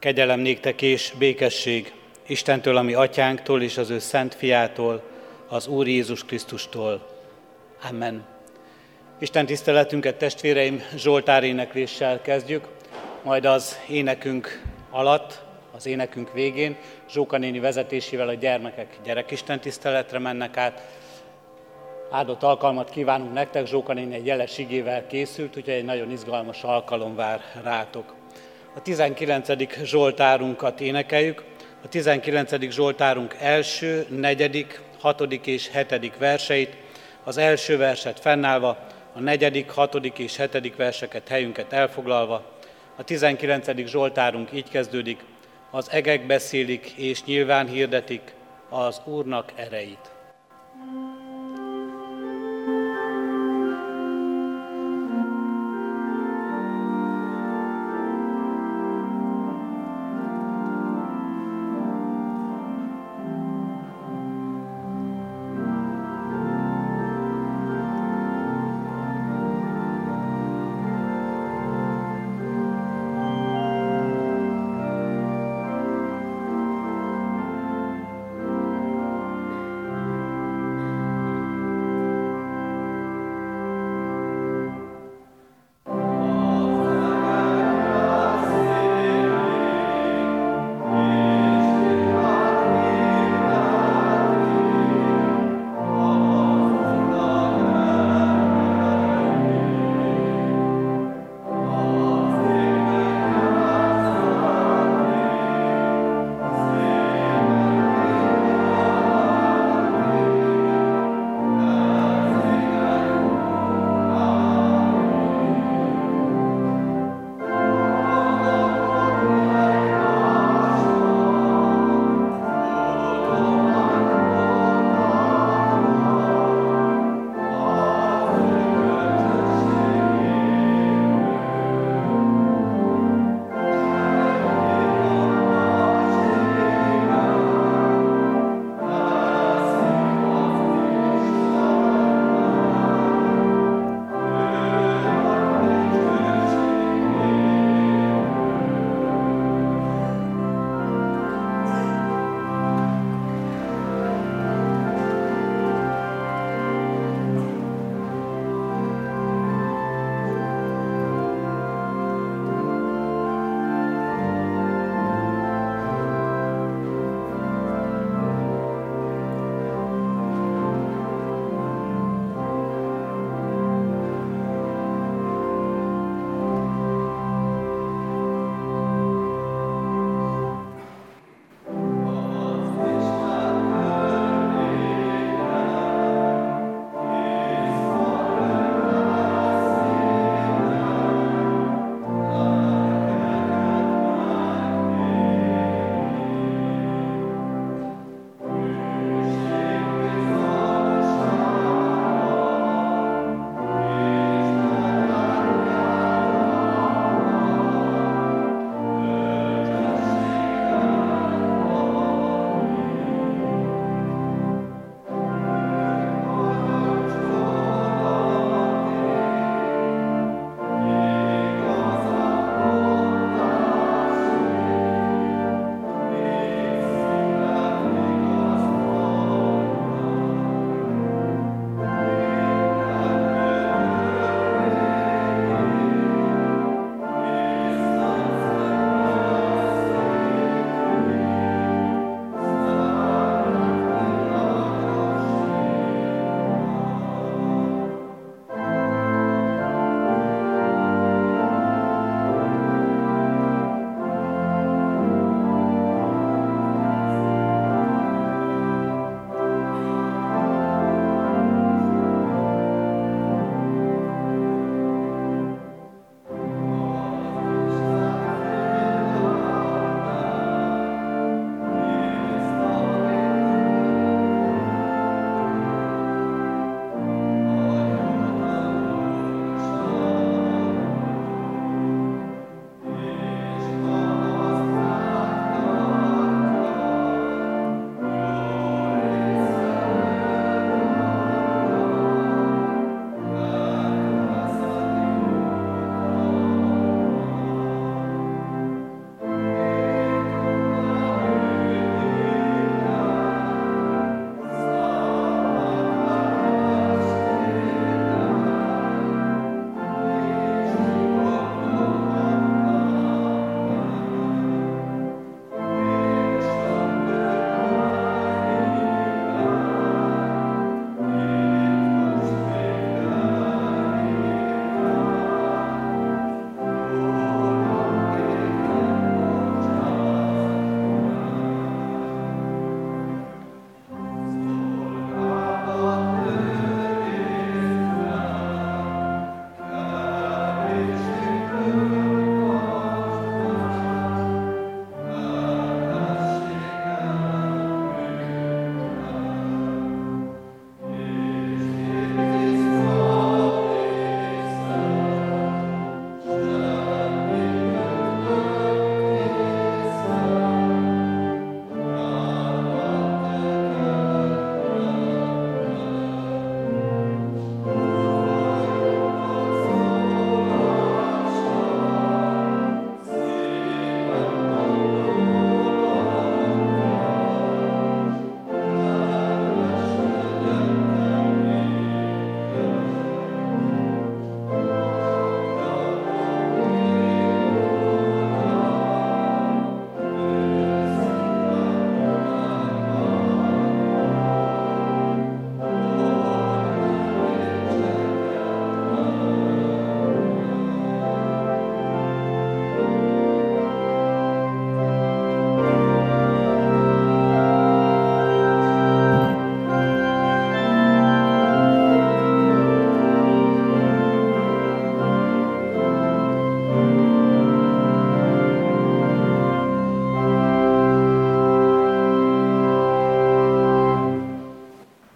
Kegyelem néktek és békesség Istentől, ami atyánktól és az ő szent fiától, az Úr Jézus Krisztustól. Amen. Isten tiszteletünket testvéreim Zsoltár énekléssel kezdjük, majd az énekünk alatt, az énekünk végén Zsóka néni vezetésével a gyermekek gyerekisten tiszteletre mennek át. Áldott alkalmat kívánunk nektek, Zsóka néni egy jeles igével készült, úgyhogy egy nagyon izgalmas alkalom vár rátok. A 19. Zsoltárunkat énekeljük, a 19. Zsoltárunk első, negyedik, hatodik és hetedik verseit, az első verset fennállva, a negyedik, hatodik és hetedik verseket helyünket elfoglalva. A 19. Zsoltárunk így kezdődik, az egek beszélik és nyilván hirdetik az Úrnak ereit.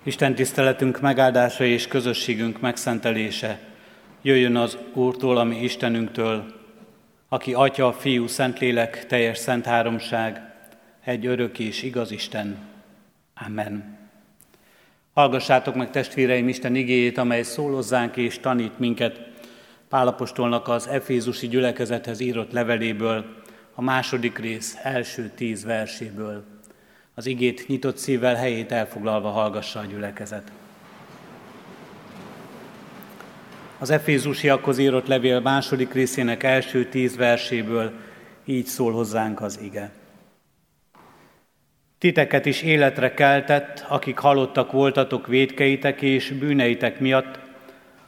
Isten tiszteletünk megáldása és közösségünk megszentelése jöjjön az Úrtól, ami Istenünktől, aki Atya, Fiú, Szentlélek, teljes szent háromság, egy örök és igaz Isten. Amen. Hallgassátok meg testvéreim Isten igéjét, amely szólozzánk és tanít minket Pálapostolnak az Efézusi gyülekezethez írott leveléből, a második rész első tíz verséből. Az igét nyitott szívvel helyét elfoglalva hallgassa a gyülekezet. Az Efézusiakhoz írott levél második részének első tíz verséből így szól hozzánk az ige. Titeket is életre keltett, akik halottak voltatok védkeitek és bűneitek miatt,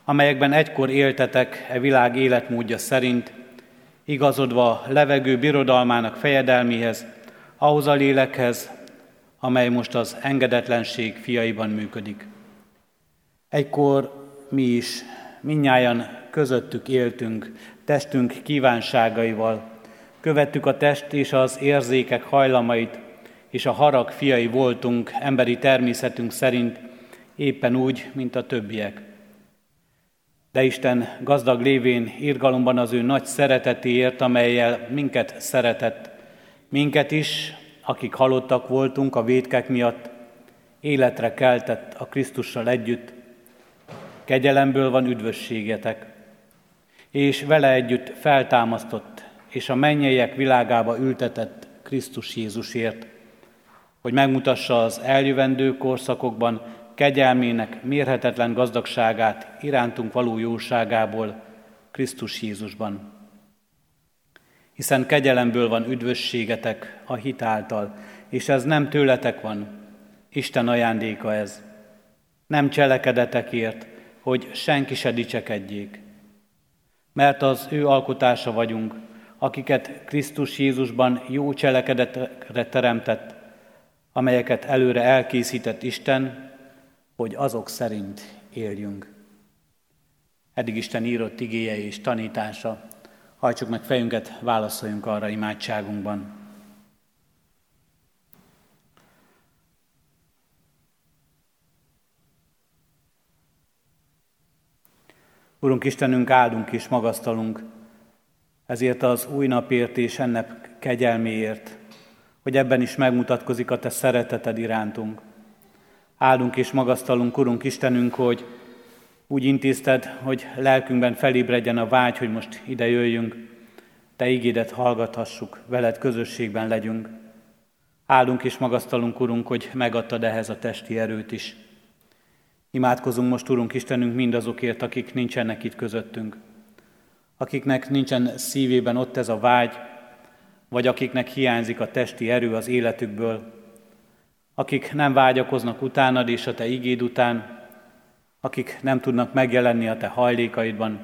amelyekben egykor éltetek e világ életmódja szerint, igazodva levegő birodalmának fejedelmihez, ahhoz a lélekhez, amely most az engedetlenség fiaiban működik. Egykor mi is minnyáján közöttük éltünk, testünk kívánságaival, követtük a test és az érzékek hajlamait, és a harag fiai voltunk emberi természetünk szerint, éppen úgy, mint a többiek. De Isten gazdag lévén irgalomban az ő nagy szeretetéért, amelyel minket szeretett, minket is, akik halottak voltunk a védkek miatt, életre keltett a Krisztussal együtt, kegyelemből van üdvösségetek, és vele együtt feltámasztott, és a mennyeiek világába ültetett Krisztus Jézusért, hogy megmutassa az eljövendő korszakokban kegyelmének mérhetetlen gazdagságát irántunk való jóságából Krisztus Jézusban. Hiszen kegyelemből van üdvösségetek a hitáltal, és ez nem tőletek van, Isten ajándéka ez. Nem cselekedetekért, hogy senki se dicsekedjék. Mert az ő alkotása vagyunk, akiket Krisztus Jézusban jó cselekedetre teremtett, amelyeket előre elkészített Isten, hogy azok szerint éljünk. Eddig Isten írott igéje és tanítása. Hajtsuk meg fejünket, válaszoljunk arra imádságunkban. Urunk Istenünk, áldunk és magasztalunk ezért az új napért és ennek kegyelméért, hogy ebben is megmutatkozik a Te szereteted irántunk. Áldunk és magasztalunk, Urunk Istenünk, hogy úgy intézted, hogy lelkünkben felébredjen a vágy, hogy most ide jöjjünk, Te ígédet hallgathassuk, veled közösségben legyünk. Áldunk és magasztalunk, Urunk, hogy megadtad ehhez a testi erőt is. Imádkozunk most, Urunk Istenünk, mindazokért, akik nincsenek itt közöttünk. Akiknek nincsen szívében ott ez a vágy, vagy akiknek hiányzik a testi erő az életükből, akik nem vágyakoznak utánad és a Te igéd után, akik nem tudnak megjelenni a Te hajlékaidban.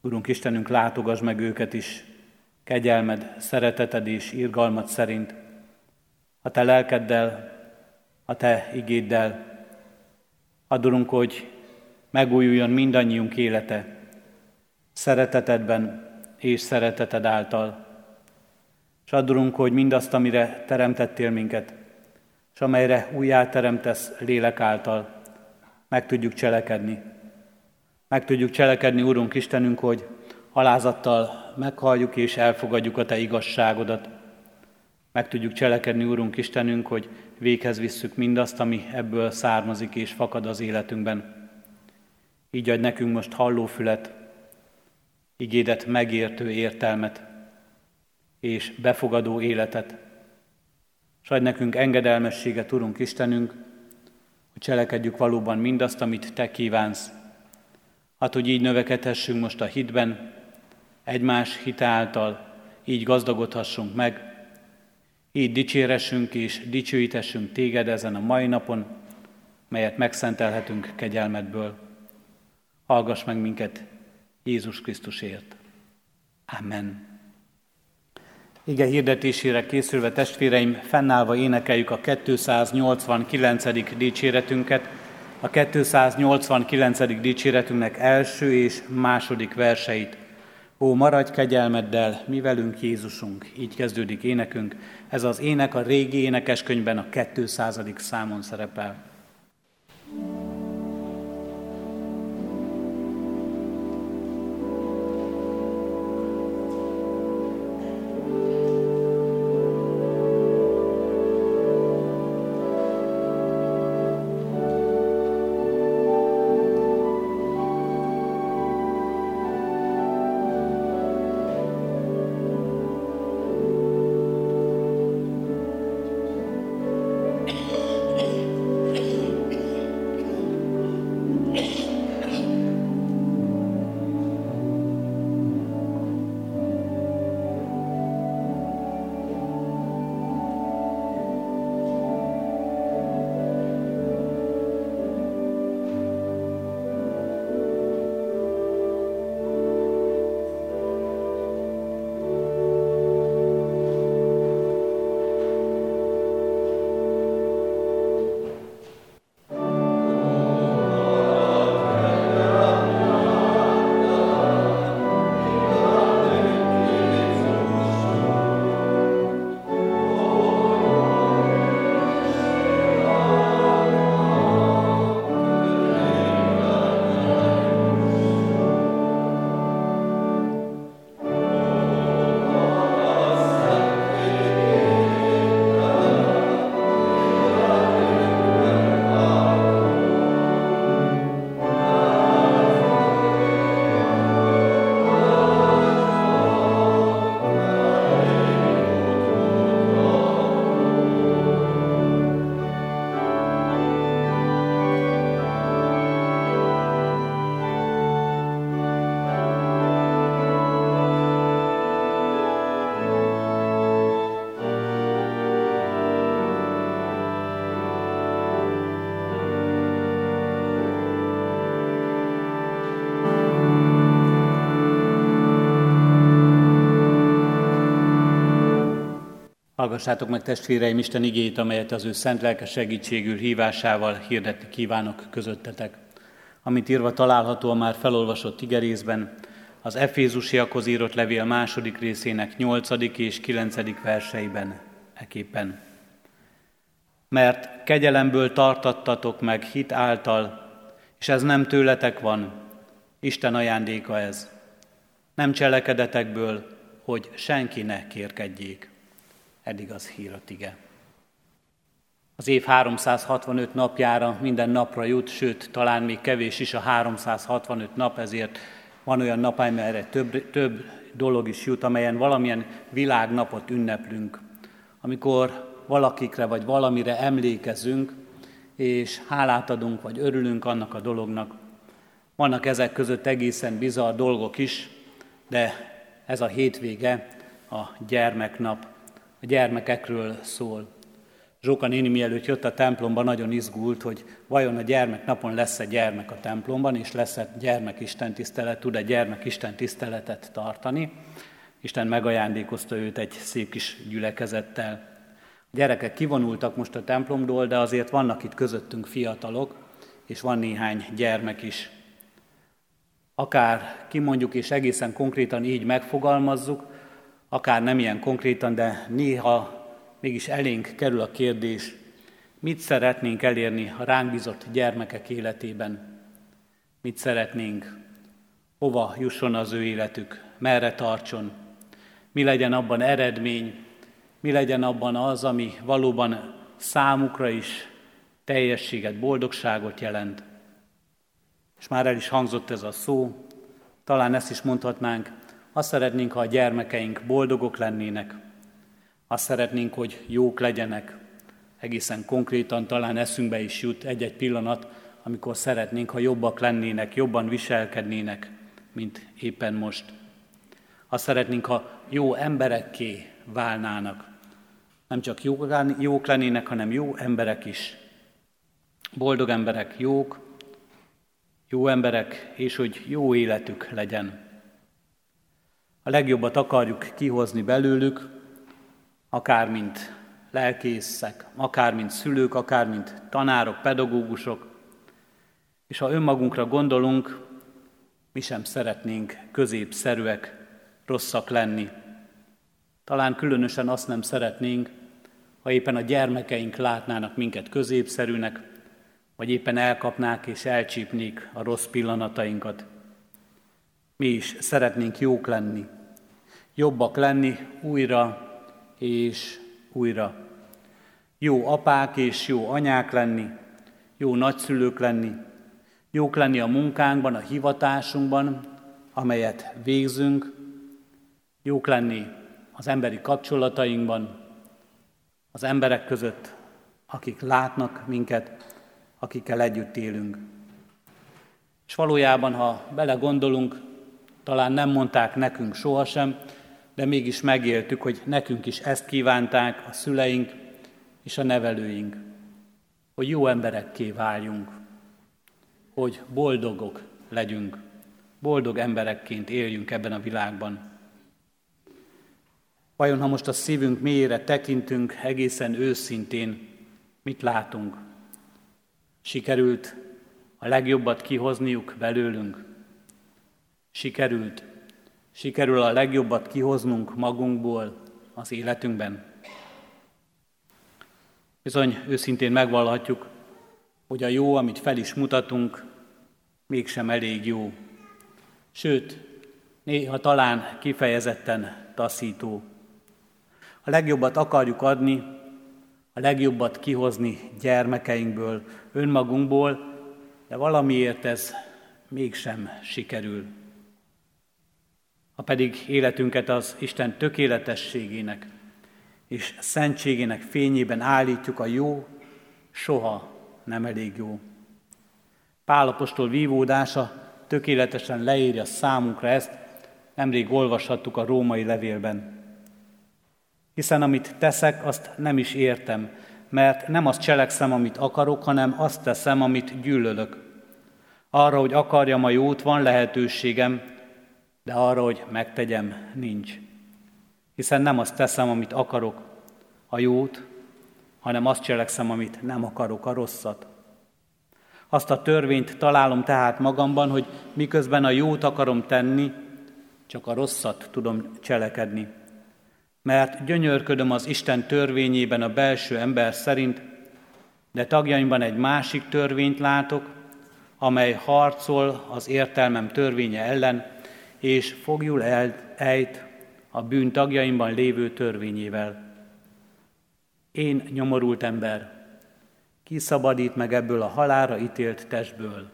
Urunk Istenünk, látogass meg őket is, kegyelmed, szereteted és irgalmat szerint, a Te lelkeddel, a Te igéddel, Adulunk, hogy megújuljon mindannyiunk élete, szeretetedben és szereteted által. És adulunk, hogy mindazt, amire teremtettél minket, és amelyre újjá teremtesz lélek által, meg tudjuk cselekedni. Meg tudjuk cselekedni, Úrunk Istenünk, hogy alázattal meghalljuk és elfogadjuk a Te igazságodat. Meg tudjuk cselekedni, Úrunk Istenünk, hogy véghez visszük mindazt, ami ebből származik és fakad az életünkben. Így adj nekünk most hallófület, igédet megértő értelmet és befogadó életet. És adj nekünk engedelmességet, Urunk Istenünk, hogy cselekedjük valóban mindazt, amit Te kívánsz. Hát, hogy így növekedhessünk most a hitben, egymás hite által, így gazdagodhassunk meg, így dicséressünk és dicsőítessünk téged ezen a mai napon, melyet megszentelhetünk kegyelmedből. Hallgass meg minket Jézus Krisztusért. Amen. Ige hirdetésére készülve testvéreim, fennállva énekeljük a 289. dicséretünket, a 289. dicséretünknek első és második verseit. Ó, maradj kegyelmeddel, mi velünk Jézusunk. Így kezdődik énekünk. Ez az ének a régi énekeskönyvben a 200. számon szerepel. Hallgassátok meg testvéreim Isten igét, amelyet az ő szent lelke segítségül hívásával hirdetni kívánok közöttetek. Amit írva található a már felolvasott igerészben, az Efézusiakhoz írott levél második részének nyolcadik és kilencedik verseiben eképpen. Mert kegyelemből tartattatok meg hit által, és ez nem tőletek van, Isten ajándéka ez. Nem cselekedetekből, hogy senki ne kérkedjék. Eddig az hír a tige. Az év 365 napjára minden napra jut, sőt, talán még kevés is a 365 nap, ezért van olyan nap, amelyre több, több dolog is jut, amelyen valamilyen világnapot ünneplünk, amikor valakikre vagy valamire emlékezünk, és hálát adunk, vagy örülünk annak a dolognak. Vannak ezek között egészen bizarr dolgok is, de ez a hétvége a gyermeknap, a gyermekekről szól. Zsóka néni mielőtt jött a templomba, nagyon izgult, hogy vajon a gyermeknapon lesz-e gyermek a templomban, és lesz-e gyermek tisztelet, tud-e gyermek tiszteletet tartani. Isten megajándékozta őt egy szép kis gyülekezettel. A gyerekek kivonultak most a templomból, de azért vannak itt közöttünk fiatalok, és van néhány gyermek is. Akár kimondjuk és egészen konkrétan így megfogalmazzuk, akár nem ilyen konkrétan, de néha mégis elénk kerül a kérdés, mit szeretnénk elérni a ránk bizott gyermekek életében? Mit szeretnénk? Hova jusson az ő életük? Merre tartson? Mi legyen abban eredmény? Mi legyen abban az, ami valóban számukra is teljességet, boldogságot jelent? És már el is hangzott ez a szó, talán ezt is mondhatnánk, azt szeretnénk, ha a gyermekeink boldogok lennének, azt szeretnénk, hogy jók legyenek. Egészen konkrétan talán eszünkbe is jut egy-egy pillanat, amikor szeretnénk, ha jobbak lennének, jobban viselkednének, mint éppen most. Azt szeretnénk, ha jó emberekké válnának. Nem csak jók lennének, hanem jó emberek is. Boldog emberek, jók, jó emberek, és hogy jó életük legyen. A legjobbat akarjuk kihozni belőlük, akár mint lelkészek, akár mint szülők, akár mint tanárok, pedagógusok, és ha önmagunkra gondolunk, mi sem szeretnénk középszerűek, rosszak lenni. Talán különösen azt nem szeretnénk, ha éppen a gyermekeink látnának minket középszerűnek, vagy éppen elkapnák és elcsípnék a rossz pillanatainkat. Mi is szeretnénk jók lenni, jobbak lenni újra és újra. Jó apák és jó anyák lenni, jó nagyszülők lenni, jók lenni a munkánkban, a hivatásunkban, amelyet végzünk, jók lenni az emberi kapcsolatainkban, az emberek között, akik látnak minket, akikkel együtt élünk. És valójában, ha belegondolunk, talán nem mondták nekünk sohasem, de mégis megéltük, hogy nekünk is ezt kívánták a szüleink és a nevelőink, hogy jó emberekké váljunk, hogy boldogok legyünk, boldog emberekként éljünk ebben a világban. Vajon, ha most a szívünk mélyére tekintünk egészen őszintén, mit látunk? Sikerült a legjobbat kihozniuk belőlünk? Sikerült sikerül a legjobbat kihoznunk magunkból az életünkben. Bizony őszintén megvallhatjuk, hogy a jó, amit fel is mutatunk, mégsem elég jó. Sőt, néha talán kifejezetten taszító. A legjobbat akarjuk adni, a legjobbat kihozni gyermekeinkből, önmagunkból, de valamiért ez mégsem sikerül ha pedig életünket az Isten tökéletességének és szentségének fényében állítjuk, a jó soha nem elég jó. Pálapostól vívódása tökéletesen leírja számunkra ezt, nemrég olvashattuk a római levélben. Hiszen amit teszek, azt nem is értem, mert nem azt cselekszem, amit akarok, hanem azt teszem, amit gyűlölök. Arra, hogy akarjam a jót, van lehetőségem, de arra, hogy megtegyem, nincs. Hiszen nem azt teszem, amit akarok, a jót, hanem azt cselekszem, amit nem akarok, a rosszat. Azt a törvényt találom tehát magamban, hogy miközben a jót akarom tenni, csak a rosszat tudom cselekedni. Mert gyönyörködöm az Isten törvényében a belső ember szerint, de tagjaimban egy másik törvényt látok, amely harcol az értelmem törvénye ellen, és fogjul ejt a bűn tagjaimban lévő törvényével. Én nyomorult ember, ki szabadít meg ebből a halára ítélt testből?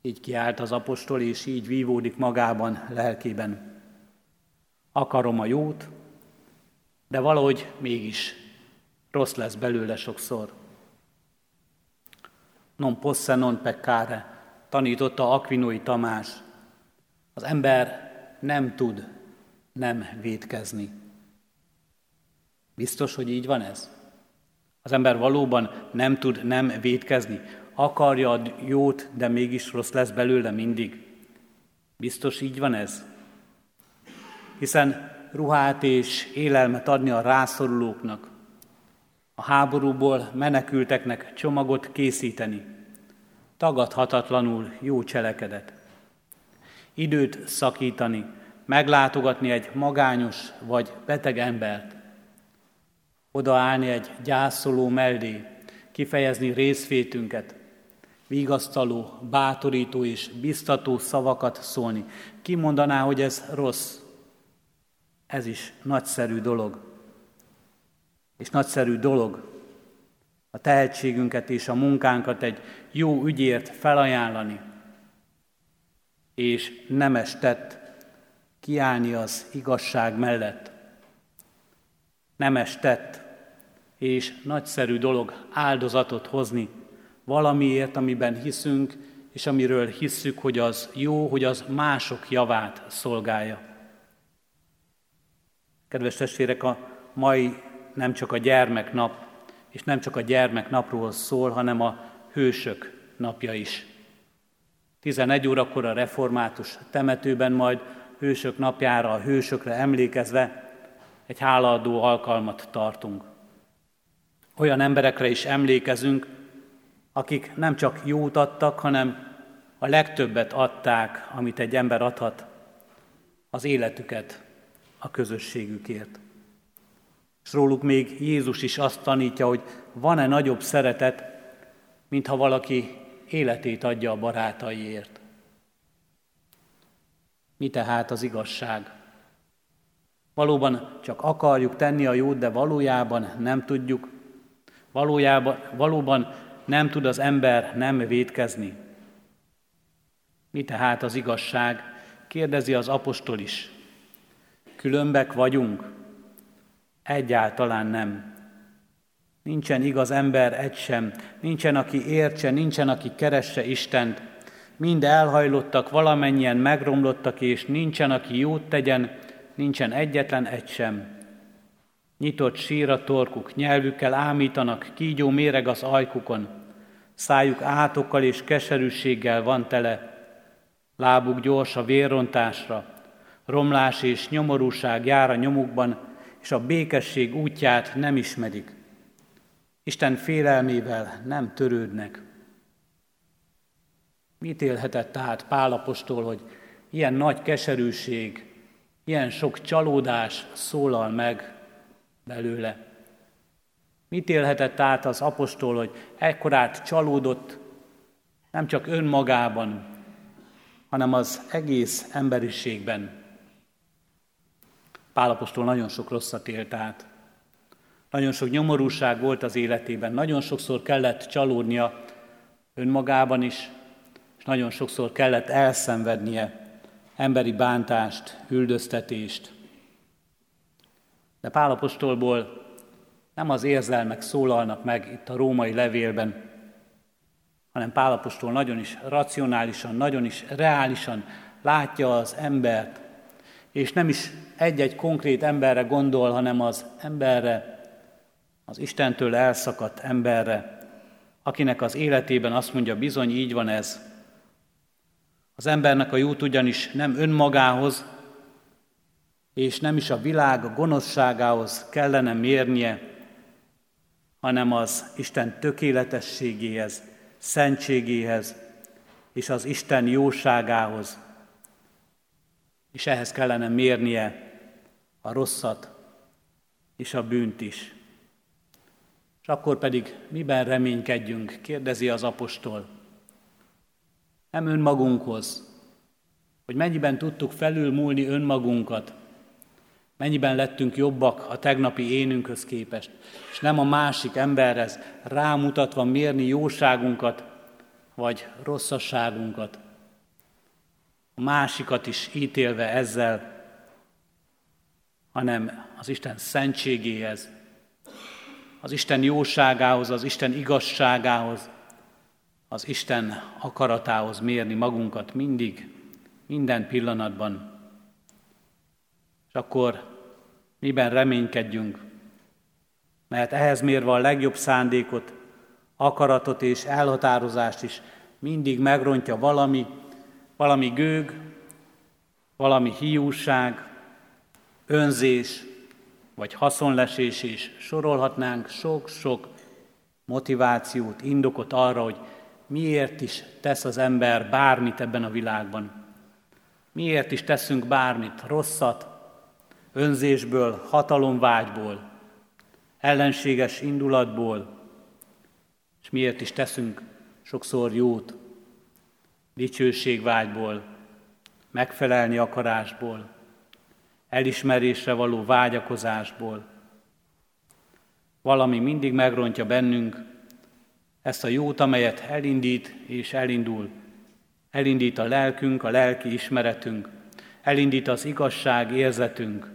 Így kiállt az apostol, és így vívódik magában, lelkében. Akarom a jót, de valahogy mégis rossz lesz belőle sokszor. Non posse non peccare, tanította Aquinoi Tamás. Az ember nem tud nem védkezni. Biztos, hogy így van ez? Az ember valóban nem tud nem védkezni. Akarja a jót, de mégis rossz lesz belőle mindig. Biztos így van ez? Hiszen ruhát és élelmet adni a rászorulóknak, a háborúból menekülteknek csomagot készíteni, tagadhatatlanul jó cselekedet. Időt szakítani, meglátogatni egy magányos vagy beteg embert, odaállni egy gyászoló mellé, kifejezni részvétünket, vigasztaló, bátorító és biztató szavakat szólni. Ki mondaná, hogy ez rossz? Ez is nagyszerű dolog. És nagyszerű dolog a tehetségünket és a munkánkat egy jó ügyért felajánlani, és nemes tett kiállni az igazság mellett. Nemes tett és nagyszerű dolog áldozatot hozni valamiért, amiben hiszünk, és amiről hisszük, hogy az jó, hogy az mások javát szolgálja. Kedves testvérek, a mai nem csak a gyermeknap, és nem csak a gyermeknapról szól, hanem a hősök napja is. 11 órakor a református temetőben majd hősök napjára, a hősökre emlékezve egy hálaadó alkalmat tartunk. Olyan emberekre is emlékezünk, akik nem csak jót adtak, hanem a legtöbbet adták, amit egy ember adhat, az életüket a közösségükért. És róluk még Jézus is azt tanítja, hogy van-e nagyobb szeretet, mint ha valaki életét adja a barátaiért. Mi tehát az igazság? Valóban csak akarjuk tenni a jót, de valójában nem tudjuk. Valójában, valóban nem tud az ember nem védkezni. Mi tehát az igazság? Kérdezi az apostol is. Különbek vagyunk? Egyáltalán nem. Nincsen igaz ember egy sem, nincsen, aki értse, nincsen, aki keresse Istent. Mind elhajlottak, valamennyien megromlottak, és nincsen, aki jót tegyen, nincsen egyetlen egy sem. Nyitott sír a torkuk, nyelvükkel ámítanak, kígyó méreg az ajkukon, szájuk átokkal és keserűséggel van tele, lábuk gyors a vérrontásra, romlás és nyomorúság jár a nyomukban, és a békesség útját nem ismerik. Isten félelmével nem törődnek. Mit élhetett tehát Pálapostól, hogy ilyen nagy keserűség, ilyen sok csalódás szólal meg belőle? Mit élhetett át az apostol, hogy ekkorát csalódott nem csak önmagában, hanem az egész emberiségben? Pálapostól nagyon sok rosszat élt át. Nagyon sok nyomorúság volt az életében, nagyon sokszor kellett csalódnia önmagában is, és nagyon sokszor kellett elszenvednie emberi bántást, üldöztetést. De Pálapostolból nem az érzelmek szólalnak meg itt a római levélben, hanem Pálapostól nagyon is racionálisan, nagyon is reálisan látja az embert, és nem is egy-egy konkrét emberre gondol, hanem az emberre, az Istentől elszakadt emberre, akinek az életében azt mondja, bizony így van ez. Az embernek a jút ugyanis nem önmagához, és nem is a világ gonoszságához kellene mérnie, hanem az Isten tökéletességéhez, szentségéhez és az Isten jóságához. És ehhez kellene mérnie a rosszat és a bűnt is. És akkor pedig miben reménykedjünk, kérdezi az apostol. Nem önmagunkhoz, hogy mennyiben tudtuk felülmúlni önmagunkat, mennyiben lettünk jobbak a tegnapi énünkhöz képest, és nem a másik emberhez rámutatva mérni jóságunkat, vagy rosszasságunkat. A másikat is ítélve ezzel, hanem az Isten szentségéhez, az Isten jóságához, az Isten igazságához, az Isten akaratához mérni magunkat mindig, minden pillanatban. És akkor miben reménykedjünk, mert ehhez mérve a legjobb szándékot, akaratot és elhatározást is mindig megrontja valami, valami gőg, valami hiúság, önzés, vagy haszonlesés is sorolhatnánk sok-sok motivációt, indokot arra, hogy miért is tesz az ember bármit ebben a világban. Miért is teszünk bármit, rosszat, önzésből, hatalomvágyból, ellenséges indulatból, és miért is teszünk sokszor jót, dicsőségvágyból, megfelelni akarásból, elismerésre való vágyakozásból. Valami mindig megrontja bennünk ezt a jót, amelyet elindít és elindul. Elindít a lelkünk, a lelki ismeretünk, elindít az igazság érzetünk,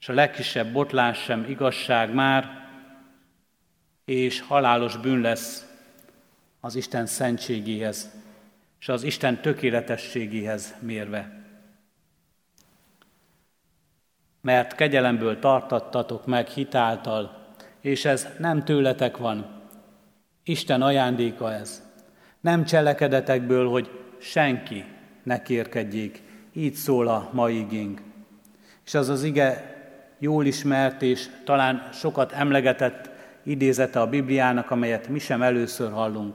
és a legkisebb botlás sem igazság már, és halálos bűn lesz az Isten szentségéhez, és az Isten tökéletességéhez mérve mert kegyelemből tartattatok meg hitáltal, és ez nem tőletek van. Isten ajándéka ez. Nem cselekedetekből, hogy senki ne kérkedjék. Így szól a mai igénk. És az az ige jól ismert és talán sokat emlegetett idézete a Bibliának, amelyet mi sem először hallunk.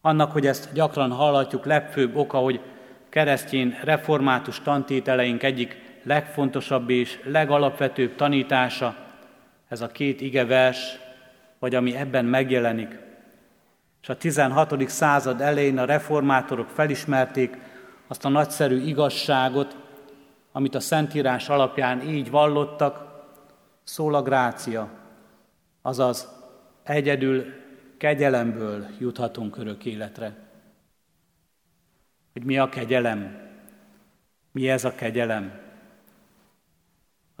Annak, hogy ezt gyakran hallhatjuk, legfőbb oka, hogy keresztény református tantételeink egyik legfontosabb és legalapvetőbb tanítása, ez a két igevers, vagy ami ebben megjelenik. És a 16. század elején a reformátorok felismerték azt a nagyszerű igazságot, amit a Szentírás alapján így vallottak, szól a grácia, azaz egyedül kegyelemből juthatunk örök életre. Hogy mi a kegyelem? Mi ez a kegyelem?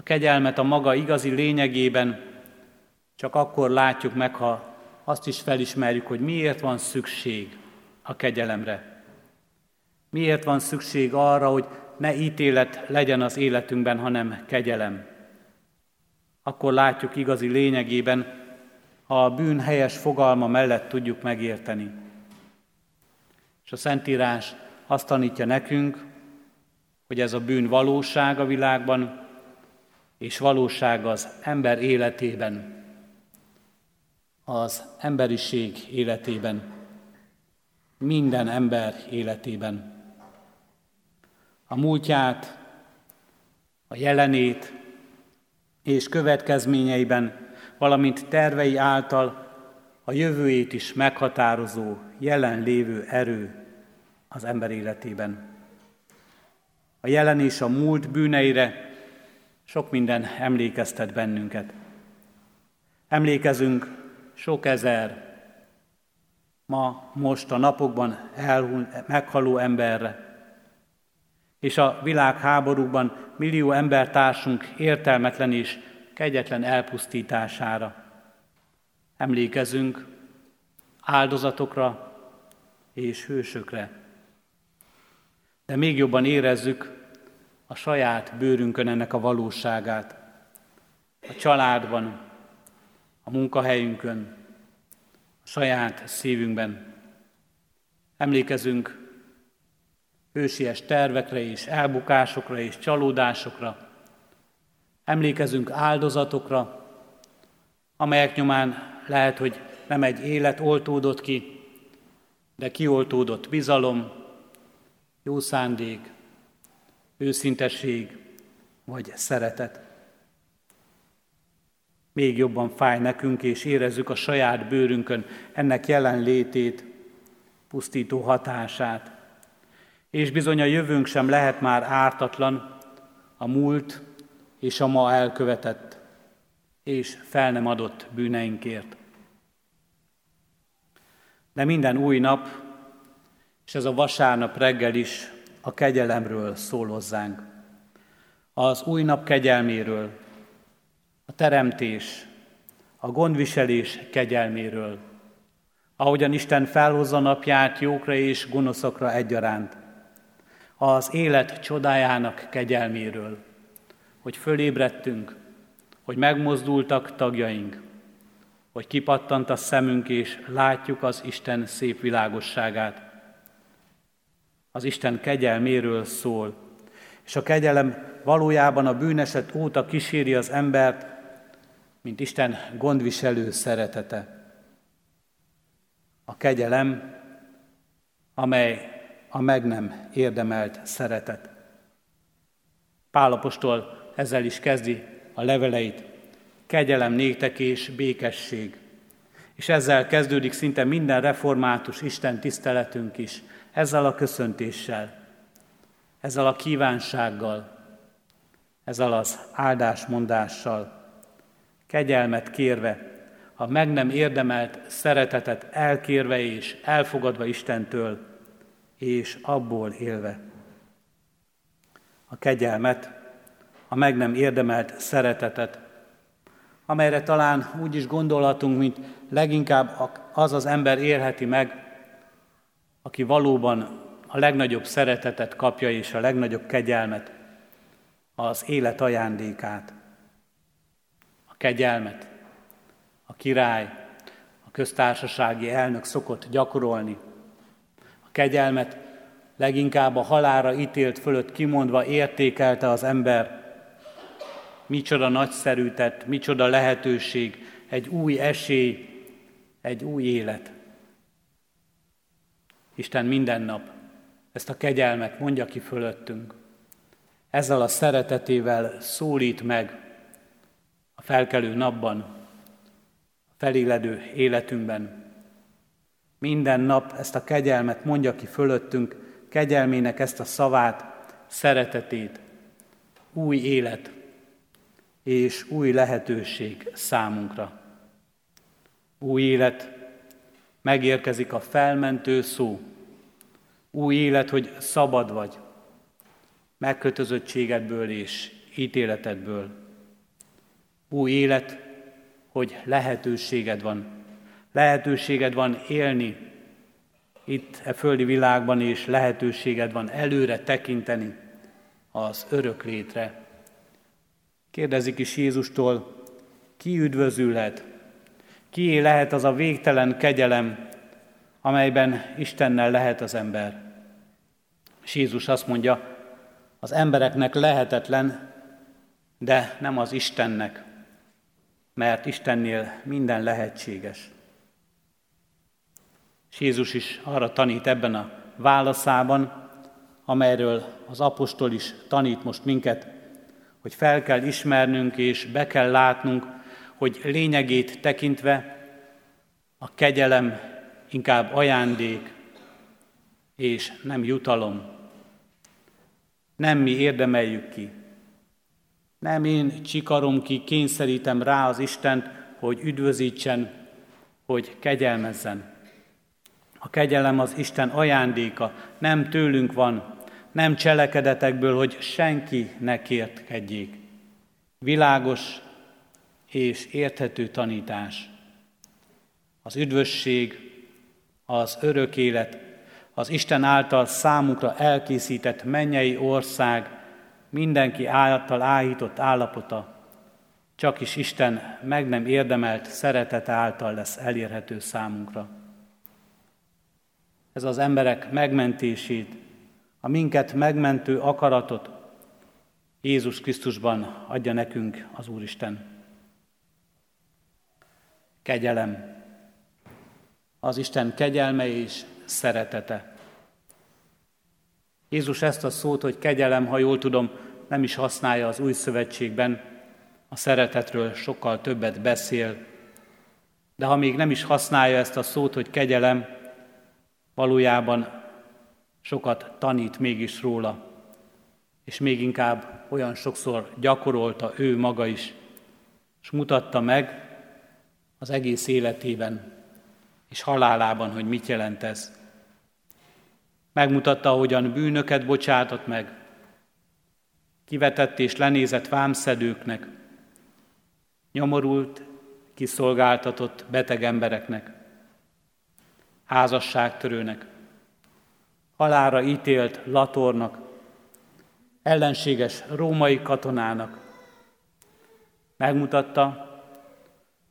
A kegyelmet a maga igazi lényegében csak akkor látjuk meg, ha azt is felismerjük, hogy miért van szükség a kegyelemre. Miért van szükség arra, hogy ne ítélet legyen az életünkben, hanem kegyelem. Akkor látjuk igazi lényegében, ha a bűn helyes fogalma mellett tudjuk megérteni. És a Szentírás azt tanítja nekünk, hogy ez a bűn valóság a világban, és valóság az ember életében, az emberiség életében, minden ember életében. A múltját, a jelenét és következményeiben, valamint tervei által a jövőjét is meghatározó, jelenlévő erő az ember életében. A jelen és a múlt bűneire sok minden emlékeztet bennünket. Emlékezünk sok ezer, ma, most a napokban elhuny, meghaló emberre, és a világháborúkban millió embertársunk értelmetlen és kegyetlen elpusztítására. Emlékezünk áldozatokra és hősökre. De még jobban érezzük a saját bőrünkön ennek a valóságát. A családban, a munkahelyünkön, a saját szívünkben. Emlékezünk ősies tervekre és elbukásokra és csalódásokra. Emlékezünk áldozatokra, amelyek nyomán lehet, hogy nem egy élet oltódott ki, de kioltódott bizalom, jó szándék, őszintesség vagy szeretet. Még jobban fáj nekünk, és érezzük a saját bőrünkön ennek jelenlétét, pusztító hatását. És bizony a jövőnk sem lehet már ártatlan a múlt és a ma elkövetett és fel nem adott bűneinkért. De minden új nap, és ez a vasárnap reggel is a kegyelemről szól hozzánk. Az új nap kegyelméről, a teremtés, a gondviselés kegyelméről, ahogyan Isten felhozza napját jókra és gonoszokra egyaránt, az élet csodájának kegyelméről, hogy fölébredtünk, hogy megmozdultak tagjaink, hogy kipattant a szemünk és látjuk az Isten szép világosságát. Az Isten kegyelméről szól, és a kegyelem valójában a bűneset óta kíséri az embert, mint Isten gondviselő szeretete. A kegyelem, amely a meg nem érdemelt szeretet. Pálapostól ezzel is kezdi a leveleit. Kegyelem néktek és békesség. És ezzel kezdődik szinte minden református Isten tiszteletünk is, ezzel a köszöntéssel, ezzel a kívánsággal, ezzel az áldásmondással, kegyelmet kérve, a meg nem érdemelt szeretetet elkérve és elfogadva Istentől, és abból élve. A kegyelmet, a meg nem érdemelt szeretetet, amelyre talán úgy is gondolhatunk, mint leginkább az az ember élheti meg, aki valóban a legnagyobb szeretetet kapja és a legnagyobb kegyelmet, az élet ajándékát, a kegyelmet, a király, a köztársasági elnök szokott gyakorolni. A kegyelmet leginkább a halára ítélt fölött kimondva értékelte az ember, micsoda nagyszerű tett, micsoda lehetőség, egy új esély, egy új élet. Isten minden nap ezt a kegyelmet mondja ki fölöttünk. Ezzel a szeretetével szólít meg a felkelő napban, a feléledő életünkben. Minden nap ezt a kegyelmet mondja ki fölöttünk, kegyelmének ezt a szavát, szeretetét, új élet, és új lehetőség számunkra. Új élet, megérkezik a felmentő szó. Új élet, hogy szabad vagy, megkötözöttségedből és ítéletedből. Új élet, hogy lehetőséged van. Lehetőséged van élni itt e földi világban, és lehetőséged van előre tekinteni az örök létre, Kérdezik is Jézustól, ki üdvözülhet, ki lehet az a végtelen kegyelem, amelyben Istennel lehet az ember. És Jézus azt mondja, az embereknek lehetetlen, de nem az Istennek, mert Istennél minden lehetséges. És Jézus is arra tanít ebben a válaszában, amelyről az apostol is tanít most minket, hogy fel kell ismernünk és be kell látnunk, hogy lényegét tekintve a kegyelem inkább ajándék és nem jutalom. Nem mi érdemeljük ki. Nem én csikarom ki, kényszerítem rá az Istent, hogy üdvözítsen, hogy kegyelmezzen. A kegyelem az Isten ajándéka, nem tőlünk van, nem cselekedetekből, hogy senki ne kértkedjék. Világos és érthető tanítás. Az üdvösség, az örök élet, az Isten által számukra elkészített mennyei ország, mindenki által áhított állapota, csak is Isten meg nem érdemelt szeretete által lesz elérhető számunkra. Ez az emberek megmentését, a minket megmentő akaratot Jézus Krisztusban adja nekünk az Úristen. Kegyelem. Az Isten kegyelme és szeretete. Jézus ezt a szót, hogy kegyelem, ha jól tudom, nem is használja az új szövetségben, a szeretetről sokkal többet beszél, de ha még nem is használja ezt a szót, hogy kegyelem, valójában sokat tanít mégis róla, és még inkább olyan sokszor gyakorolta ő maga is, és mutatta meg az egész életében és halálában, hogy mit jelent ez. Megmutatta, hogyan bűnöket bocsátott meg, kivetett és lenézett vámszedőknek, nyomorult, kiszolgáltatott beteg embereknek, házasságtörőnek, halára ítélt latornak, ellenséges római katonának. Megmutatta,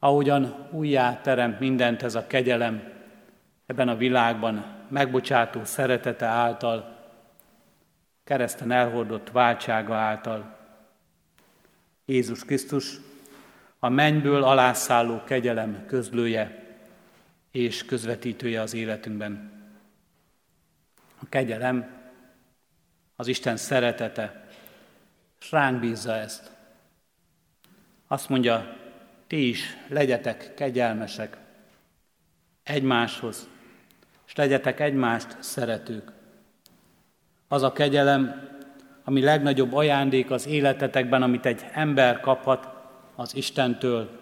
ahogyan újjá teremt mindent ez a kegyelem ebben a világban, megbocsátó szeretete által, kereszten elhordott váltsága által. Jézus Krisztus a mennyből alászálló kegyelem közlője és közvetítője az életünkben. A kegyelem, az Isten szeretete, és ránk bízza ezt. Azt mondja, ti is legyetek kegyelmesek egymáshoz, és legyetek egymást szeretők. Az a kegyelem, ami legnagyobb ajándék az életetekben, amit egy ember kaphat az Istentől.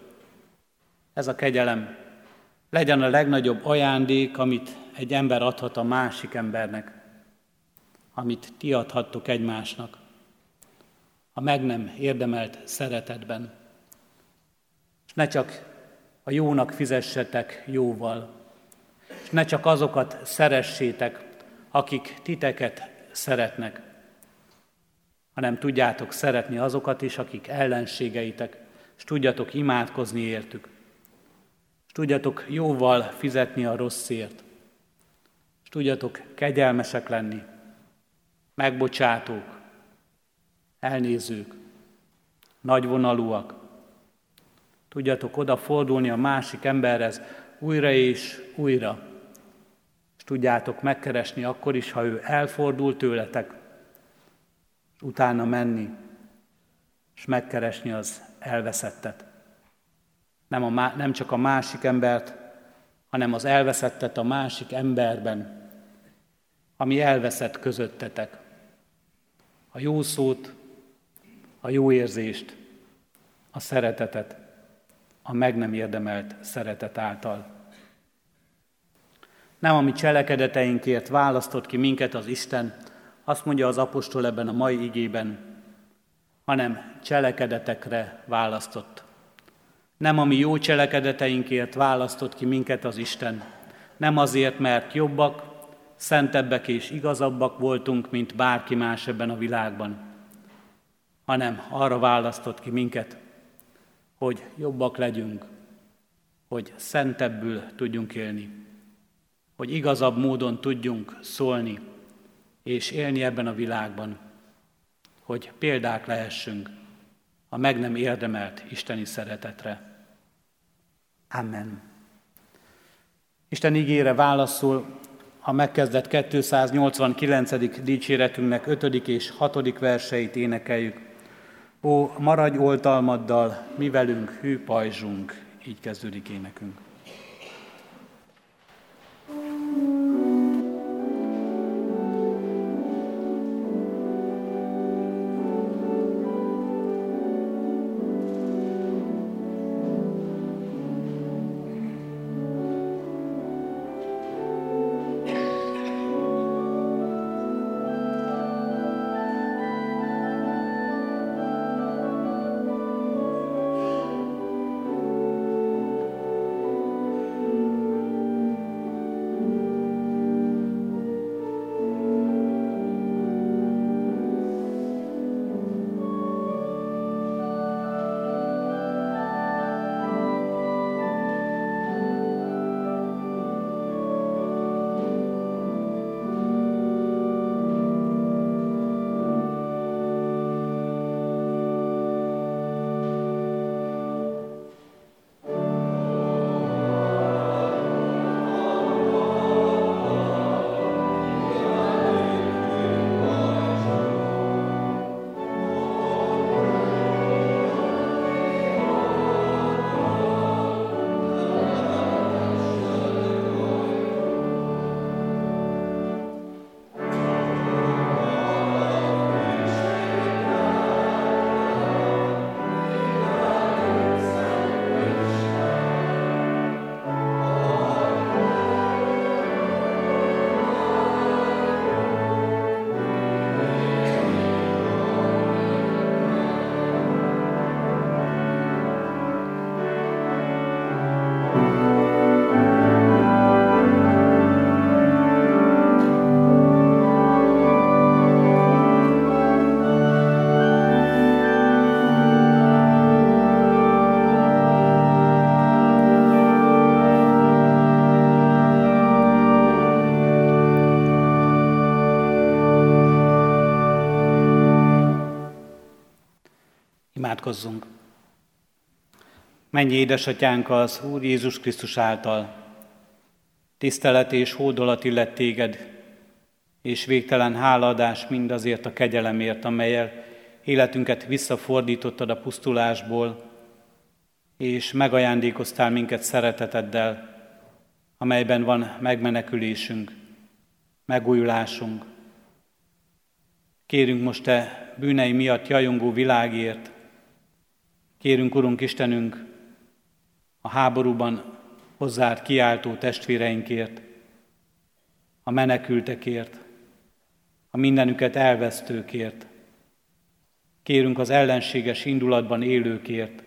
Ez a kegyelem legyen a legnagyobb ajándék, amit egy ember adhat a másik embernek, amit ti adhattok egymásnak, a meg nem érdemelt szeretetben. És ne csak a jónak fizessetek jóval, és ne csak azokat szeressétek, akik titeket szeretnek, hanem tudjátok szeretni azokat is, akik ellenségeitek, és tudjatok imádkozni értük, és tudjatok jóval fizetni a rosszért, és tudjatok kegyelmesek lenni, megbocsátók, elnézők, nagyvonalúak, tudjatok odafordulni a másik emberhez újra és újra, és tudjátok megkeresni akkor is, ha ő elfordul tőletek, és utána menni, és megkeresni az elveszettet. Nem, a, nem csak a másik embert, hanem az elveszettet a másik emberben, ami elveszett közöttetek. A jó szót, a jó érzést, a szeretetet, a meg nem érdemelt szeretet által. Nem a mi cselekedeteinkért választott ki minket az Isten, azt mondja az apostol ebben a mai igében, hanem cselekedetekre választott. Nem a mi jó cselekedeteinkért választott ki minket az Isten, nem azért, mert jobbak, szentebbek és igazabbak voltunk, mint bárki más ebben a világban, hanem arra választott ki minket, hogy jobbak legyünk, hogy szentebbül tudjunk élni, hogy igazabb módon tudjunk szólni és élni ebben a világban, hogy példák lehessünk a meg nem érdemelt isteni szeretetre. Amen. Isten ígére válaszol a megkezdett 289. dicséretünknek 5. és 6. verseit énekeljük. Ó, maradj oltalmaddal, mi velünk hű pajzsunk, így kezdődik énekünk. Imádkozzunk! Mennyi édesatyánk az Úr Jézus Krisztus által, tisztelet és hódolat illet téged, és végtelen hálaadás mindazért a kegyelemért, amelyel életünket visszafordítottad a pusztulásból, és megajándékoztál minket szereteteddel, amelyben van megmenekülésünk, megújulásunk. Kérünk most Te bűnei miatt jajongó világért, kérünk, Urunk Istenünk, a háborúban hozzád kiáltó testvéreinkért, a menekültekért, a mindenüket elvesztőkért. Kérünk az ellenséges indulatban élőkért,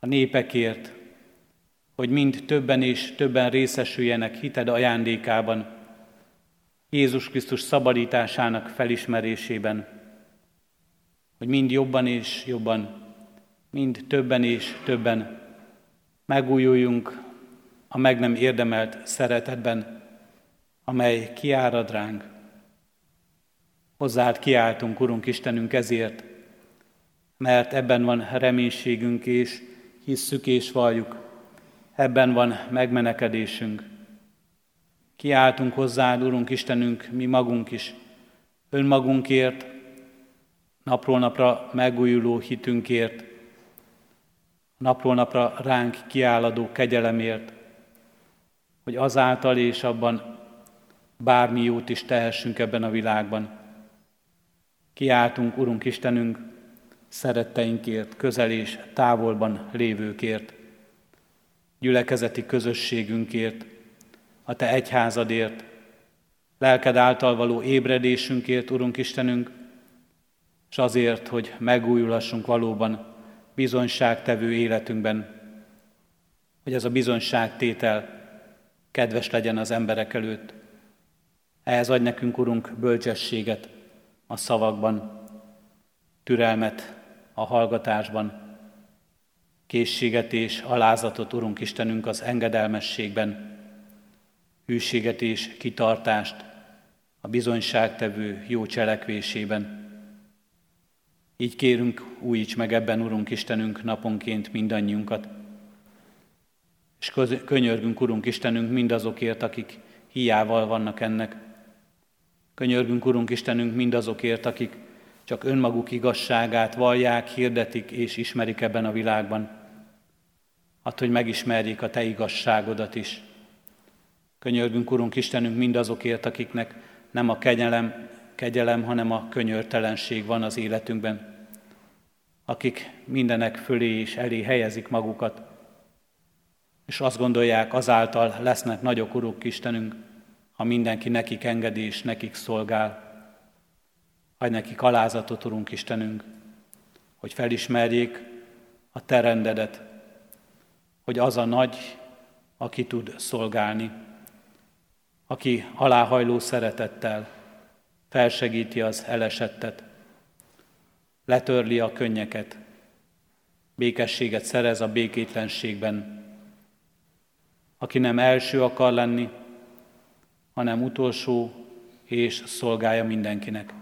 a népekért, hogy mind többen és többen részesüljenek hited ajándékában, Jézus Krisztus szabadításának felismerésében, hogy mind jobban és jobban, mind többen és többen megújuljunk a meg nem érdemelt szeretetben, amely kiárad ránk. Hozzád kiáltunk, Urunk Istenünk, ezért, mert ebben van reménységünk, és hisszük és valljuk, ebben van megmenekedésünk. Kiáltunk hozzád, Urunk Istenünk, mi magunk is, önmagunkért, napról napra megújuló hitünkért, napról napra ránk kiálladó kegyelemért, hogy azáltal és abban bármi jót is tehessünk ebben a világban. Kiáltunk, Urunk Istenünk, szeretteinkért, közel és távolban lévőkért, gyülekezeti közösségünkért, a Te egyházadért, lelked által való ébredésünkért, Urunk Istenünk, és azért, hogy megújulassunk valóban bizonyságtevő életünkben, hogy ez a bizonyságtétel kedves legyen az emberek előtt. Ehhez adj nekünk, Urunk, bölcsességet a szavakban, türelmet a hallgatásban, készséget és alázatot, Urunk Istenünk, az engedelmességben, hűséget és kitartást a bizonyságtevő jó cselekvésében. Így kérünk, újíts meg ebben, Urunk Istenünk, naponként mindannyiunkat, és könyörgünk, Urunk Istenünk, mindazokért, akik hiával vannak ennek. Könyörgünk, Urunk Istenünk, mindazokért, akik csak önmaguk igazságát vallják, hirdetik és ismerik ebben a világban. Add, hogy megismerjék a Te igazságodat is. Könyörgünk, Urunk Istenünk, mindazokért, akiknek nem a kegyelem, kegyelem, hanem a könyörtelenség van az életünkben. Akik mindenek fölé és elé helyezik magukat, és azt gondolják, azáltal lesznek nagyok, Uruk Istenünk, ha mindenki nekik engedés, nekik szolgál. Adj nekik alázatot, Urunk Istenünk, hogy felismerjék a Te rendedet, hogy az a nagy, aki tud szolgálni, aki aláhajló szeretettel felsegíti az elesettet, letörli a könnyeket, békességet szerez a békétlenségben, aki nem első akar lenni, hanem utolsó és szolgálja mindenkinek.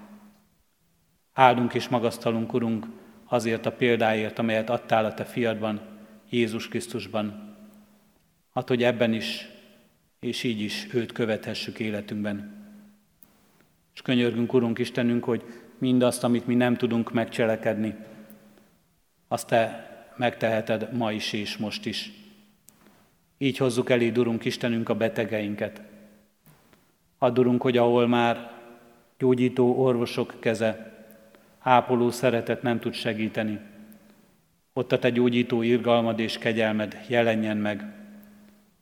Áldunk és magasztalunk, Urunk, azért a példáért, amelyet adtál a Te fiadban, Jézus Krisztusban. Hát, hogy ebben is, és így is őt követhessük életünkben. És könyörgünk, Urunk Istenünk, hogy mindazt, amit mi nem tudunk megcselekedni, azt Te megteheted ma is és most is. Így hozzuk elé, Urunk Istenünk, a betegeinket. Add, hogy ahol már gyógyító orvosok keze, ápoló szeretet nem tud segíteni, ott a Te gyógyító irgalmad és kegyelmed jelenjen meg,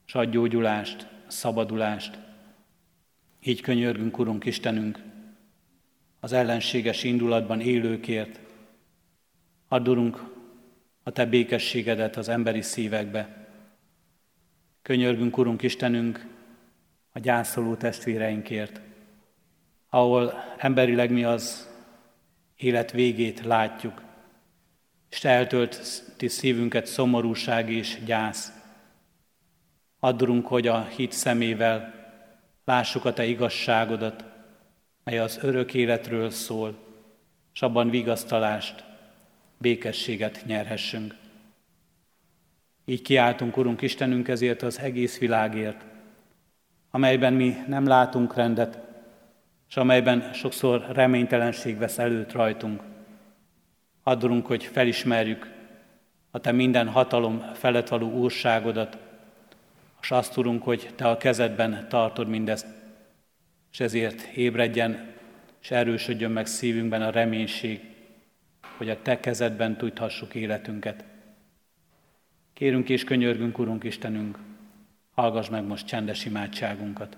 s adj gyógyulást, szabadulást. Így könyörgünk, Urunk Istenünk, az ellenséges indulatban élőkért. Add, Urunk, a Te békességedet az emberi szívekbe, Könyörgünk, Urunk Istenünk, a gyászoló testvéreinkért, ahol emberileg mi az élet végét látjuk, és eltölti szívünket szomorúság és gyász. Addurunk, hogy a hit szemével lássuk a Te igazságodat, mely az örök életről szól, és abban vigasztalást, békességet nyerhessünk. Így kiáltunk, Urunk Istenünk, ezért az egész világért, amelyben mi nem látunk rendet, és amelyben sokszor reménytelenség vesz előtt rajtunk. Addulunk, hogy felismerjük a Te minden hatalom felett való úrságodat, és azt tudunk, hogy Te a kezedben tartod mindezt, és ezért ébredjen és erősödjön meg szívünkben a reménység, hogy a Te kezedben tudhassuk életünket. Kérünk és könyörgünk, Urunk Istenünk, hallgass meg most csendes imádságunkat.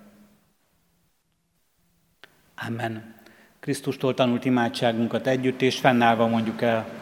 Amen. Krisztustól tanult imádságunkat együtt és fennállva mondjuk el.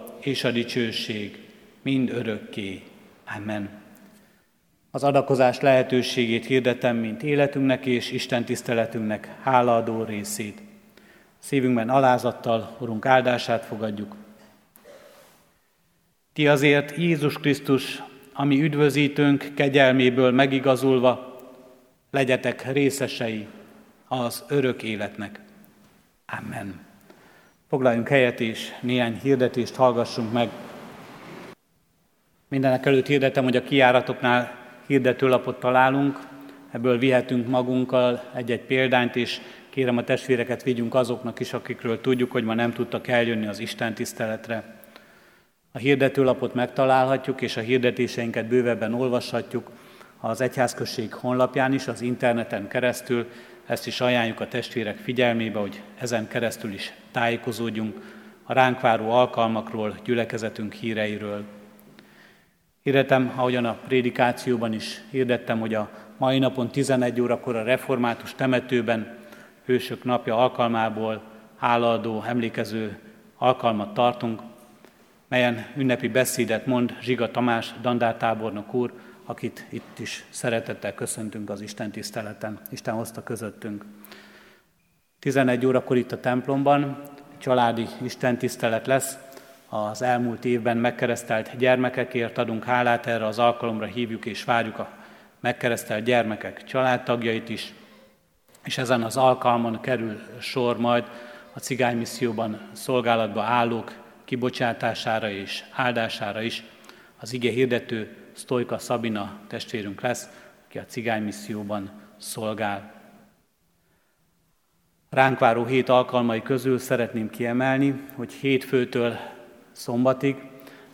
és a dicsőség mind örökké. Amen. Az adakozás lehetőségét hirdetem, mint életünknek és Isten tiszteletünknek hálaadó részét. Szívünkben alázattal Urunk áldását fogadjuk. Ti azért Jézus Krisztus, ami üdvözítőnk kegyelméből megigazulva, legyetek részesei az örök életnek. Amen. Foglaljunk helyet és néhány hirdetést hallgassunk meg. Mindenek előtt hirdetem, hogy a kiáratoknál hirdetőlapot találunk, ebből vihetünk magunkkal egy-egy példányt, és kérem a testvéreket vigyünk azoknak is, akikről tudjuk, hogy ma nem tudtak eljönni az Isten tiszteletre. A hirdetőlapot megtalálhatjuk, és a hirdetéseinket bővebben olvashatjuk az Egyházközség honlapján is, az interneten keresztül. Ezt is ajánljuk a testvérek figyelmébe, hogy ezen keresztül is tájékozódjunk a ránk váró alkalmakról, gyülekezetünk híreiről. Hirdetem, ahogyan a prédikációban is hirdettem, hogy a mai napon 11 órakor a református temetőben Hősök napja alkalmából hálaadó, emlékező alkalmat tartunk, melyen ünnepi beszédet mond Zsiga Tamás dandártábornok úr, akit itt is szeretettel köszöntünk az Isten tiszteleten. Isten hozta közöttünk. 11 órakor itt a templomban családi Isten tisztelet lesz, az elmúlt évben megkeresztelt gyermekekért adunk hálát, erre az alkalomra hívjuk és várjuk a megkeresztelt gyermekek családtagjait is, és ezen az alkalmon kerül sor majd a cigánymisszióban szolgálatba állók kibocsátására és áldására is. Az ige hirdető Sztojka Szabina testvérünk lesz, aki a cigánymisszióban szolgál. Ránk váró hét alkalmai közül szeretném kiemelni, hogy hétfőtől szombatig,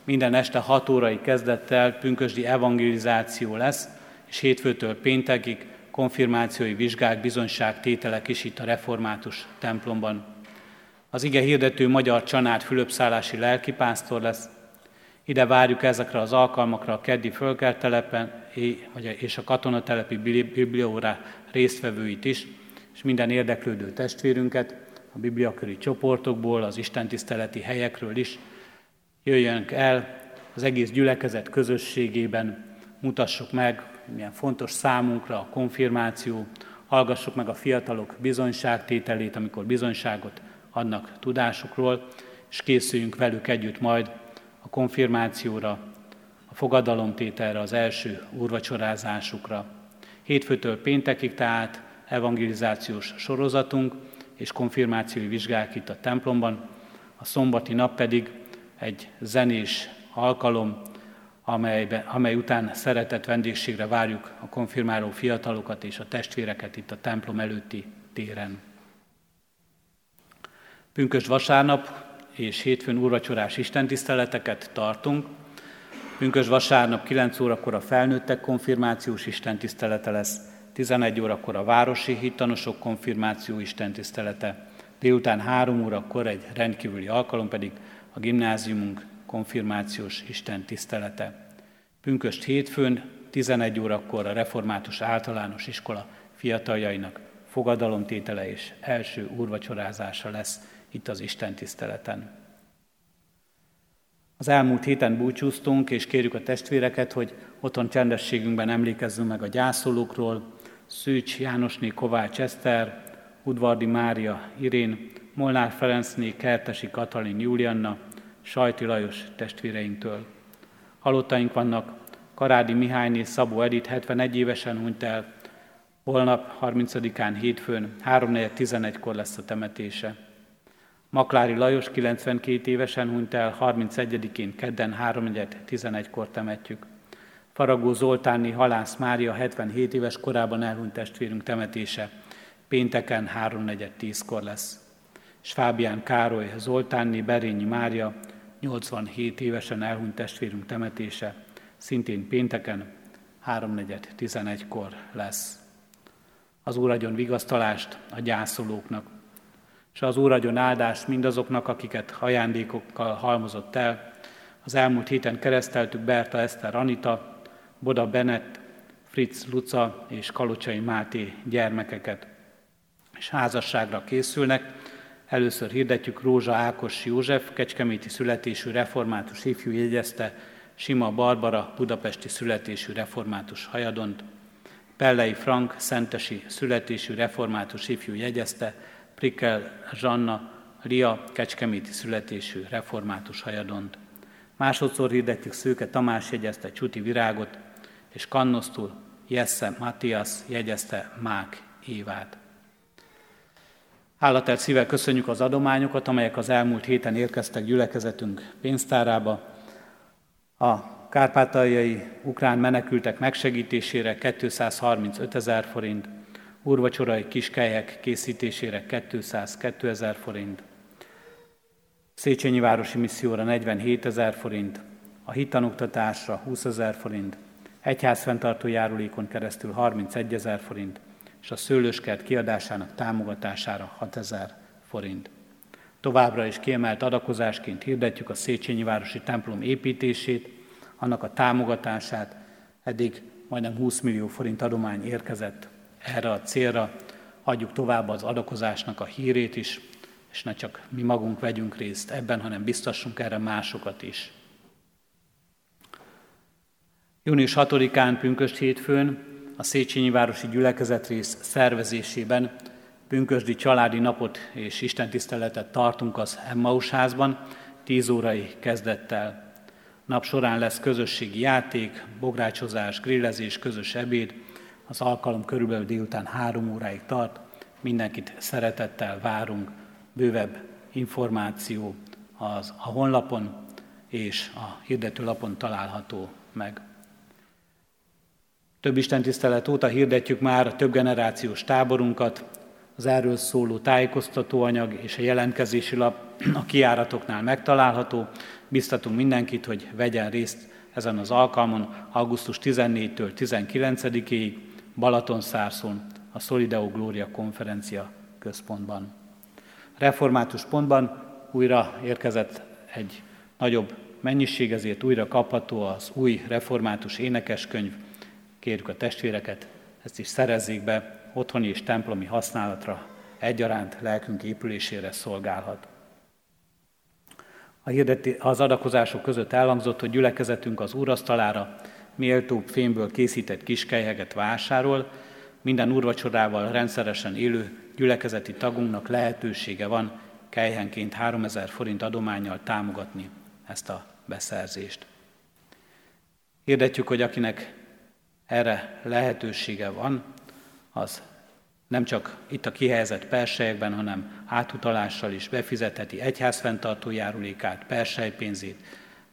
minden este 6 órai kezdettel pünkösdi evangelizáció lesz, és hétfőtől péntekig konfirmációi vizsgák, bizonyságtételek is itt a református templomban. Az ige hirdető magyar csanád Fülöpszállási lelkipásztor lesz. Ide várjuk ezekre az alkalmakra a keddi fölkeltelepen és a katonatelepi biblióra résztvevőit is, és minden érdeklődő testvérünket, a bibliaköri csoportokból, az istentiszteleti helyekről is, jöjjönk el az egész gyülekezet közösségében, mutassuk meg, milyen fontos számunkra a konfirmáció, hallgassuk meg a fiatalok bizonyságtételét, amikor bizonyságot adnak tudásukról, és készüljünk velük együtt majd a konfirmációra, a fogadalomtételre, az első úrvacsorázásukra. Hétfőtől péntekig tehát evangelizációs sorozatunk és konfirmációi vizsgák itt a templomban, a szombati nap pedig egy zenés alkalom, amelybe, amely után szeretett vendégségre várjuk a konfirmáló fiatalokat és a testvéreket itt a templom előtti téren. Pünkös vasárnap és hétfőn úrvacsorás istentiszteleteket tartunk. Pünkös vasárnap 9 órakor a felnőttek konfirmációs istentisztelete lesz, 11 órakor a városi hittanosok konfirmáció istentisztelete, délután 3 órakor egy rendkívüli alkalom pedig a gimnáziumunk konfirmációs Isten tisztelete. Pünköst hétfőn 11 órakor a Református Általános Iskola fiataljainak fogadalomtétele és első úrvacsorázása lesz itt az Isten tiszteleten. Az elmúlt héten búcsúztunk, és kérjük a testvéreket, hogy otthon csendességünkben emlékezzünk meg a gyászolókról, Szűcs Jánosné Kovács Eszter, Udvardi Mária Irén, Molnár Ferencné Kertesi Katalin Julianna, Sajti Lajos testvéreinktől. Halottaink vannak, Karádi Mihályné Szabó Edith 71 évesen hunyt el, holnap 30-án hétfőn 3.11-kor lesz a temetése. Maklári Lajos 92 évesen hunyt el, 31-én kedden 3.11-kor temetjük. Faragó Zoltáni Halász Mária 77 éves korában elhunyt testvérünk temetése pénteken 3.4.10-kor lesz. És Fábián Károly Zoltáni Berényi Mária 87 évesen elhunyt testvérünk temetése szintén pénteken 3.4.11-kor lesz. Az Úr adjon vigasztalást a gyászolóknak, és az Úr adjon áldást mindazoknak, akiket ajándékokkal halmozott el. Az elmúlt héten kereszteltük Berta Eszter Anita, Boda Bennett, Fritz Luca és Kalocsai Máté gyermekeket, és házasságra készülnek. Először hirdetjük Rózsa Ákos József, kecskeméti születésű református ifjú jegyezte, Sima Barbara, budapesti születésű református hajadont, Pellei Frank, szentesi születésű református ifjú jegyezte, Prikkel Zsanna, Lia, kecskeméti születésű református hajadont. Másodszor hirdetjük Szőke Tamás jegyezte Csuti Virágot, és Kannosztul Jesse Matthias jegyezte Mák Évát. Hállatert szívvel köszönjük az adományokat, amelyek az elmúlt héten érkeztek gyülekezetünk pénztárába. A kárpátaljai ukrán menekültek megsegítésére 235 ezer forint, úrvacsorai kiskelyek készítésére 202 ezer forint, Széchenyi Városi Misszióra 47 ezer forint, a hitanoktatásra 20 ezer forint, egyházfenntartó járulékon keresztül 31 ezer forint, és a szőlőskert kiadásának támogatására 6 ezer forint. Továbbra is kiemelt adakozásként hirdetjük a Széchenyi Városi templom építését, annak a támogatását, eddig majdnem 20 millió forint adomány érkezett erre a célra, adjuk tovább az adakozásnak a hírét is, és ne csak mi magunk vegyünk részt ebben, hanem biztassunk erre másokat is. Június 6-án pünköst hétfőn a Széchenyi Városi Gyülekezetrész szervezésében pünkösdi családi napot és istentiszteletet tartunk az Emmaus házban, 10 órai kezdettel. Nap során lesz közösségi játék, bográcsozás, grillezés, közös ebéd. Az alkalom körülbelül délután három óráig tart. Mindenkit szeretettel várunk. Bővebb információ az a honlapon és a hirdetőlapon található meg. Több istentisztelet óta hirdetjük már a több generációs táborunkat, az erről szóló tájékoztatóanyag és a jelentkezési lap a kiáratoknál megtalálható. Biztatunk mindenkit, hogy vegyen részt ezen az alkalmon augusztus 14-től 19-ig Balatonszárszon a Solideo Gloria konferencia központban. Református pontban újra érkezett egy nagyobb mennyiség, ezért újra kapható az új református énekeskönyv, Kérjük a testvéreket, ezt is szerezzék be, otthoni és templomi használatra egyaránt lelkünk épülésére szolgálhat. A hirdeti, az adakozások között elhangzott, hogy gyülekezetünk az úrasztalára méltóbb fémből készített kiskelyheget vásárol, minden úrvacsorával rendszeresen élő gyülekezeti tagunknak lehetősége van kelyhenként 3000 forint adományjal támogatni ezt a beszerzést. Hirdetjük, hogy akinek erre lehetősége van, az nem csak itt a kihelyezett perselyekben, hanem átutalással is befizetheti egyházfenntartó járulékát, perselypénzét,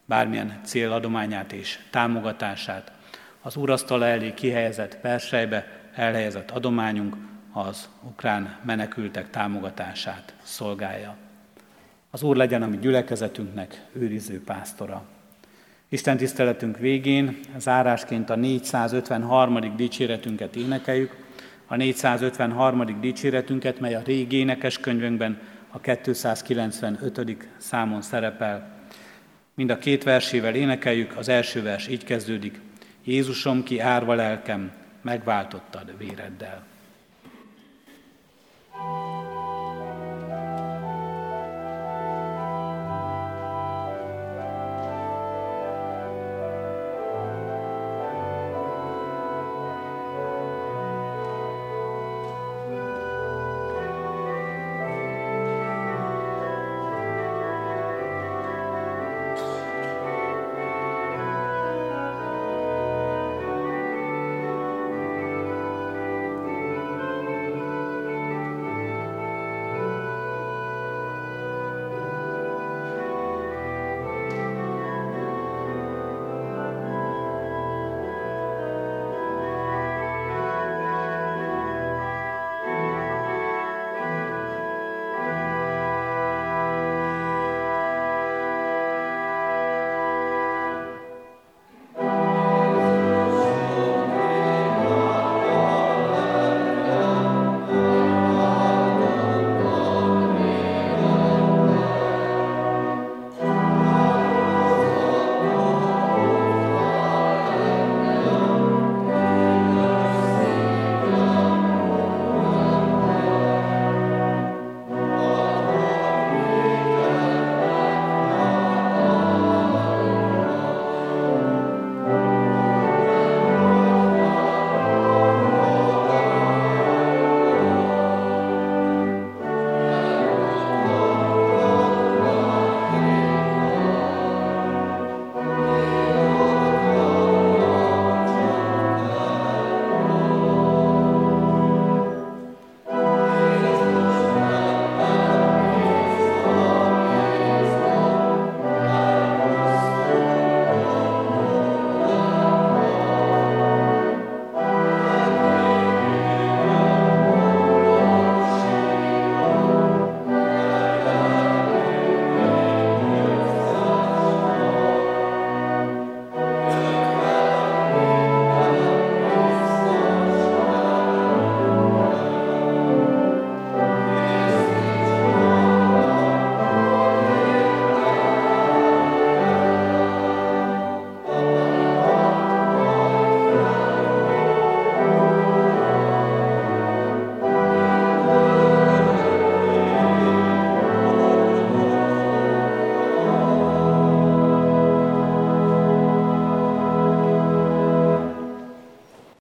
bármilyen céladományát és támogatását. Az úrasztala elé kihelyezett perselybe elhelyezett adományunk az ukrán menekültek támogatását szolgálja. Az Úr legyen a mi gyülekezetünknek őriző pásztora. Isten tiszteletünk végén zárásként a 453. dicséretünket énekeljük. A 453. dicséretünket, mely a régi énekes könyvünkben a 295. számon szerepel. Mind a két versével énekeljük, az első vers így kezdődik. Jézusom, ki árva lelkem, megváltottad véreddel. thank you